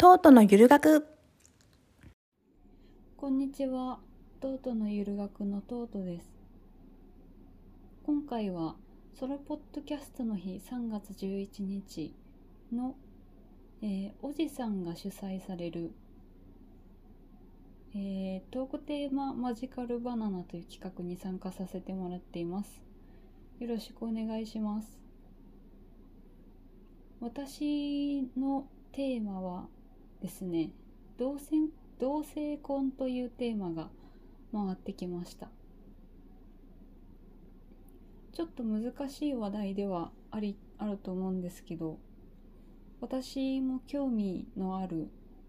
トートのゆる学こんにちは。トートのゆる学のトートです。今回はソロポッドキャストの日3月11日の、えーおじさんが主催される、えートークテーママジカルバナナという企画に参加させてもらっています。よろしくお願いします。私のテーマはですね、同性同性婚というテーマが回ってきました。ちょっと難しい話題ではありあると思うんですけど私も興味のある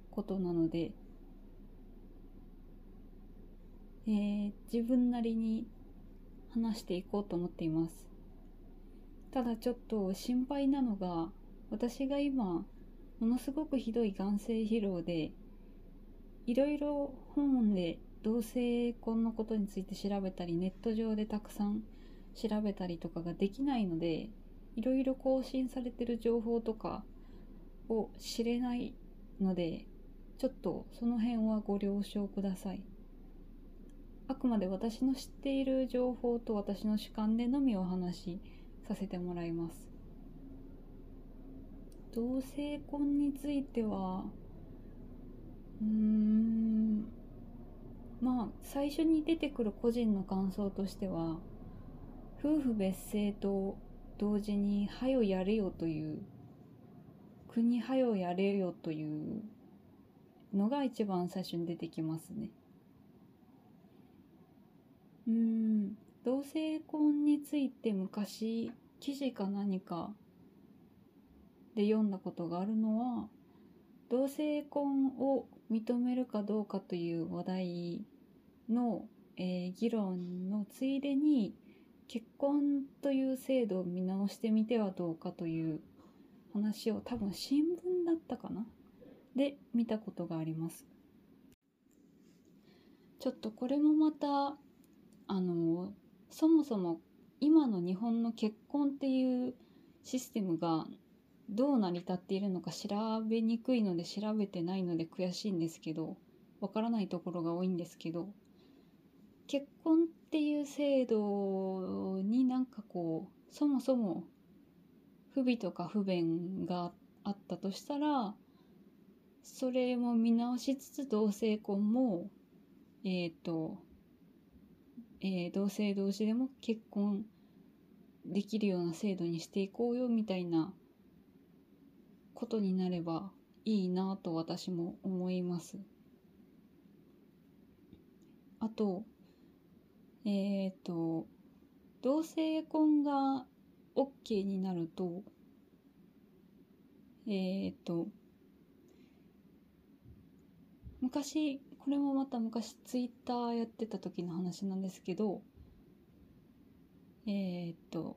ことなので、えー自分なりに話していこうと思っています。ただちょっと心配なのが私が今ものすごくひどい眼性疲労でいろいろ本で同性婚のことについて調べたりネット上でたくさん調べたりとかができないのでいろいろ更新されてる情報とかを知れないのでちょっとその辺はご了承ください。あくまで私の知っている情報と私の主観でのみお話しさせてもらいます。同性婚についてはうーんまあ最初に出てくる個人の感想としては夫婦別姓と同時に「はよやれよ」という国はよやれよというのが一番最初に出てきますね。うん同性婚について昔記事か何かで読んだことがあるのは同性婚を認めるかどうかという話題の、えー議論のついでに結婚という制度を見直してみてはどうかという話を多分新聞だったかな？で見たことがあります。ちょっとこれもまたあのそもそも今の日本の結婚っていうシステムがどう成り立っているのか調べにくいので調べてないので悔しいんですけどわからないところが多いんですけど結婚っていう制度になんかこうそもそも不備とか不便があったとしたらそれも見直しつつ同性婚もえっ、と、えー同性同士でも結婚できるような制度にしていこうよみたいなことになればいいなと私も思います。あと、えっ、と、同性婚が OK になると、えっ、と、昔、これもまた昔ツイッターやってた時の話なんですけど、えっ、と、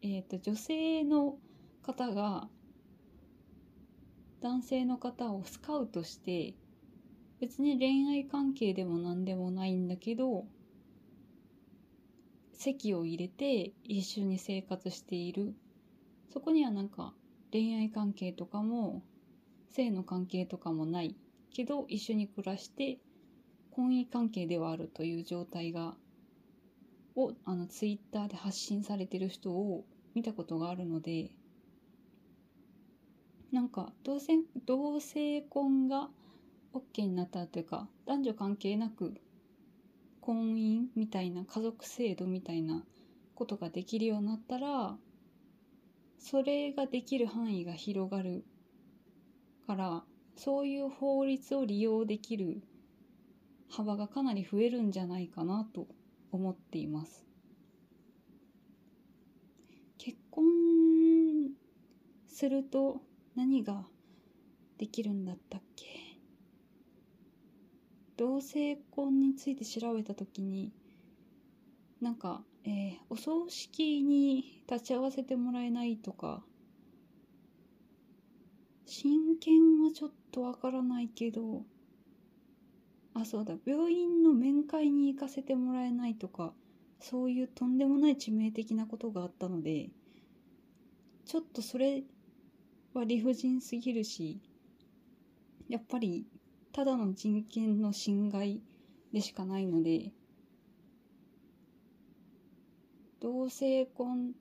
えっ、と、女性の方が男性の方をスカウトして別に恋愛関係でも何でもないんだけど籍を入れて一緒に生活している。そこにはなんか恋愛関係とかも性の関係とかもないけど一緒に暮らして婚姻関係ではあるという状態がをあのツイッターで発信されてる人を見たことがあるのでなんか同性同性婚が OK になったというか男女関係なく婚姻みたいな家族制度みたいなことができるようになったらそれができる範囲が広がるからそういう法律を利用できる幅がかなり増えるんじゃないかなと思っています。結婚すると何ができるんだったっけ？同性婚について調べた時になんか、えーお葬式に立ち会わせてもらえないとか親権はちょっとわからないけどあそうだ病院の面会に行かせてもらえないとかそういうとんでもない致命的なことがあったのでちょっとそれは理不尽すぎるしやっぱりただの人権の侵害でしかないので同性婚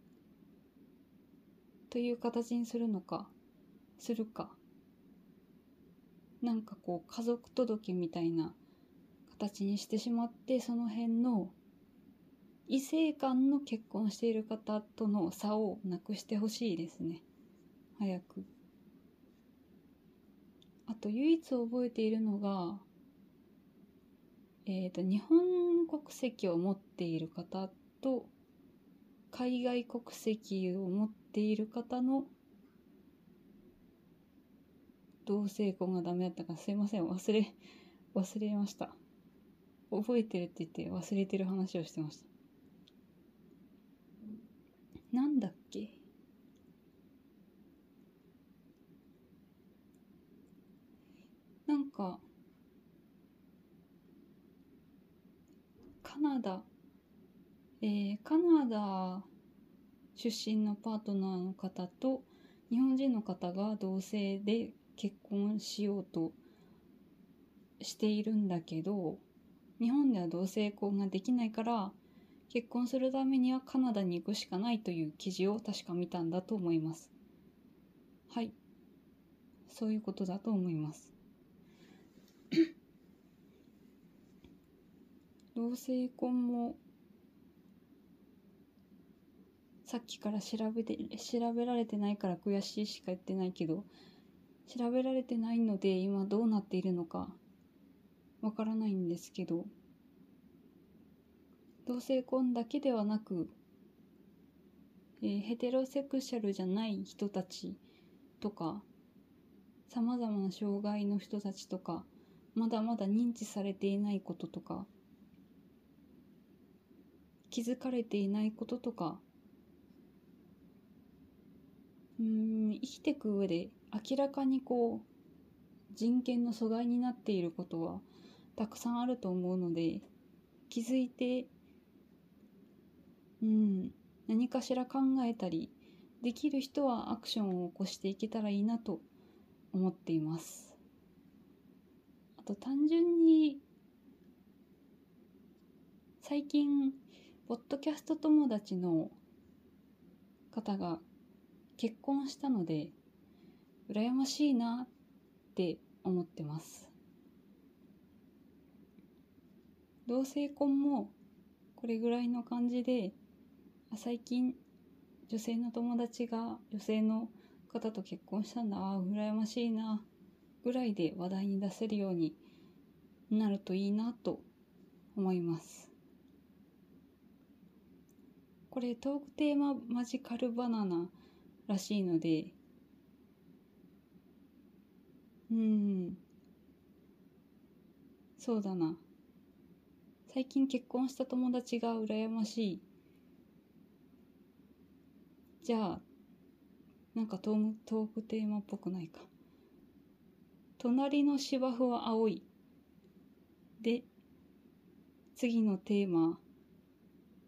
という形にするのかするかなんかこう家族届みたいな形にしてしまってその辺の異性間の結婚している方との差をなくしてほしいですね。早く。あと唯一覚えているのがえっ、ー、と日本国籍を持っている方と海外国籍を持っている方の同性婚がダメだったかすいません忘れ忘れました。覚えてるって言って忘れてる話をしてました。なんだっけなんか。カナダ。えー、カナダ出身のパートナーの方と日本人の方が同性で結婚しようとしているんだけど日本では同性婚ができないから結婚するためにはカナダに行くしかないという記事を確か見たんだと思います。はい。そういうことだと思います。同性婚もさっきから調べて調べられてないから悔しいしか言ってないけど調べられてないので今どうなっているのかわからないんですけど同性婚だけではなく、えー、ヘテロセクシャルじゃない人たちとかさまざまな障害の人たちとかまだまだ認知されていないこととか気づかれていないこととか。うん生きていく上で明らかにこう人権の阻害になっていることはたくさんあると思うので気づいてうん何かしら考えたりできる人はアクションを起こしていけたらいいなと思っています。あと単純に最近ポッドキャスト友達の方が結婚したので羨ましいなって思ってます。同性婚もこれぐらいの感じで最近女性の友達が女性の方と結婚したんだああ羨ましいなぐらいで話題に出せるようになるといいなと思います。これトークテーママジカルバナナらしいので。うん。そうだな。最近結婚した友達が羨ましい。じゃあなんかトートークテーマっぽくないか。隣の芝生は青い。で次のテーマ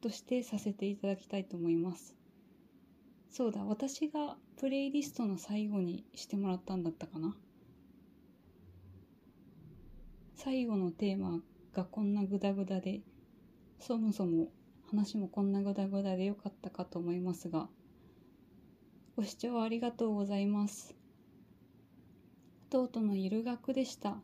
としてさせていただきたいと思いますそうだ私がプレイリストの最後にしてもらったんだったかな最後のテーマがこんなグダグダでそもそも話もこんなグダグダでよかったかと思いますがご視聴ありがとうございます。弟のゆる学でした。